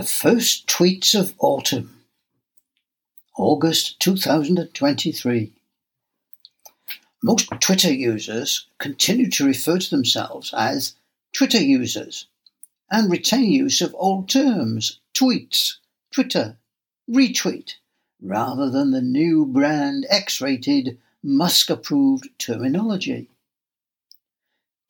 The first tweets of autumn. August 2023. Most Twitter users continue to refer to themselves as Twitter users and retain use of old terms, tweets, Twitter, retweet, rather than the new brand X rated, Musk approved terminology.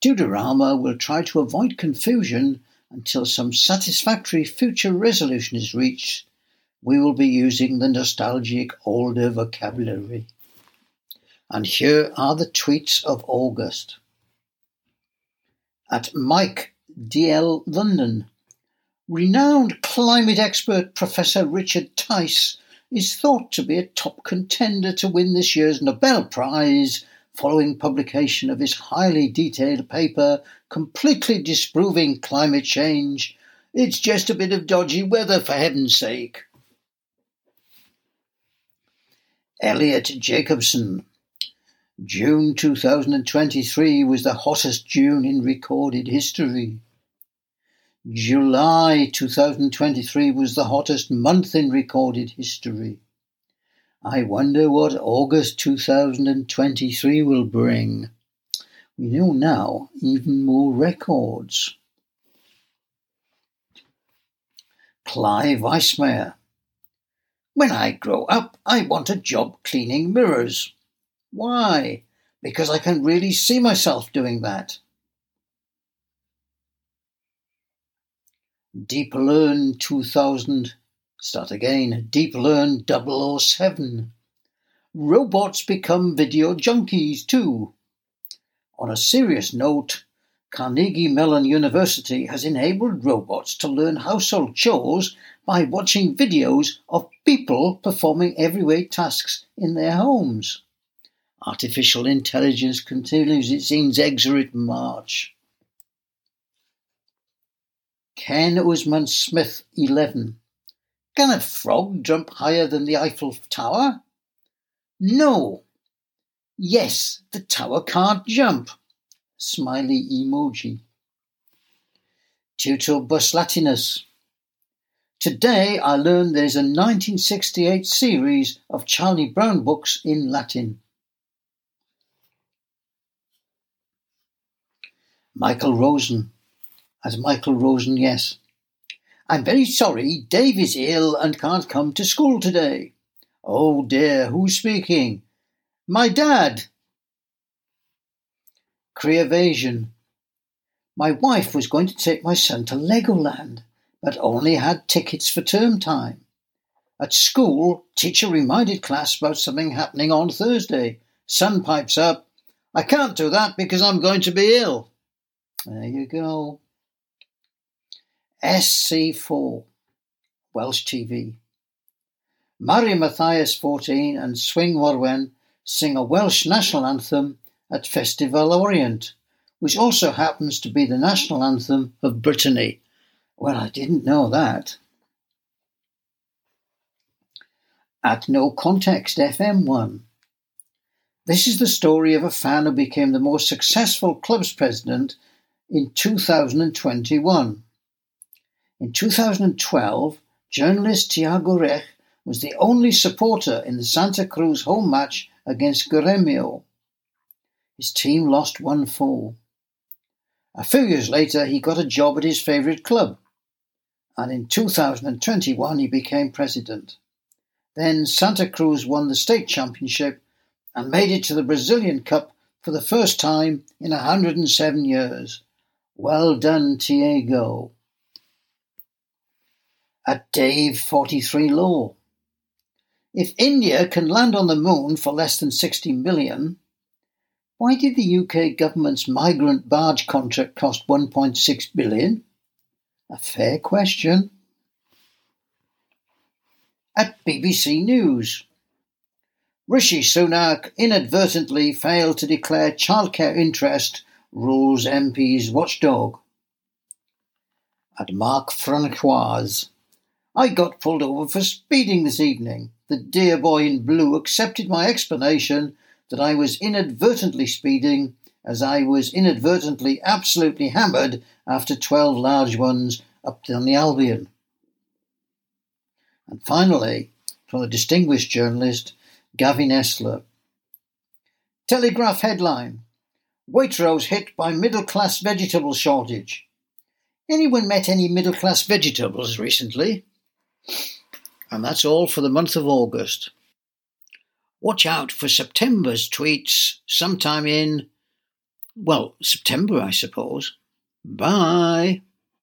TudoRama will try to avoid confusion until some satisfactory future resolution is reached. We will be using the nostalgic older vocabulary. And here are the tweets of August. At Mike DL London, renowned climate expert Professor Richard Tice is thought to be a top contender to win this year's Nobel Prize following publication of his highly detailed paper completely disproving climate change. It's just a bit of dodgy weather, for heaven's sake. Elliot Jacobson. June 2023 was the hottest June in recorded history. July 2023 was the hottest month in recorded history. I wonder what August 2023 will bring. We know now even more records. Clive Weissmeyer. When I grow up, I want a job cleaning mirrors. Why? Because I can really see myself doing that. Deep Learn 2000 Start again. Deep Learn 007. Robots become video junkies too. On a serious note, Carnegie Mellon University has enabled robots to learn household chores by watching videos of people performing everyday tasks in their homes. Artificial intelligence continues its inexorable march. Ken Usman Smith, 11. Can a frog jump higher than the Eiffel Tower? No. Yes, the tower can't jump. Smiley emoji. Tutor Bus Latinus. Today I learned there's a 1968 series of Charlie Brown books in Latin. Michael Rosen. As Michael Rosen, yes. I'm very sorry, Dave is ill and can't come to school today. Oh dear, who's speaking? My dad. Creevasion. My wife was going to take my son to Legoland, but only had tickets for term time. At school, teacher reminded class about something happening on Thursday. Son pipes up, I can't do that because I'm going to be ill. There you go. SC4, Welsh TV. Mari Matthias 14 and Swing Warwen sing a Welsh national anthem at Festival Orient, which also happens to be the national anthem of Brittany. Well, I didn't know that. At No Context FM1. This is the story of a fan who became the most successful club's president in 2021. In 2012, journalist Tiago Reich was the only supporter in the Santa Cruz home match against Gremio. His team lost 1-4. A few years later, he got a job at his favourite club, and in 2021 he became president. Then Santa Cruz won the state championship and made it to the Brazilian Cup for the first time in 107 years. Well done, Tiago at Dave 43 Law. If India can land on the moon for less than 60 million, why did the UK government's migrant barge contract cost 1.6 billion? A fair question. At BBC News, Rishi Sunak inadvertently failed to declare childcare interest rules MP's watchdog. At Mark Francois, I got pulled over for speeding this evening. The dear boy in blue accepted my explanation that I was inadvertently speeding, as I was inadvertently absolutely hammered after twelve large ones up on the Albion. And finally, from the distinguished journalist Gavin Esler. Telegraph headline Waitrose hit by middle class vegetable shortage. Anyone met any middle class vegetables recently? And that's all for the month of August. Watch out for September's tweets sometime in, well, September, I suppose. Bye.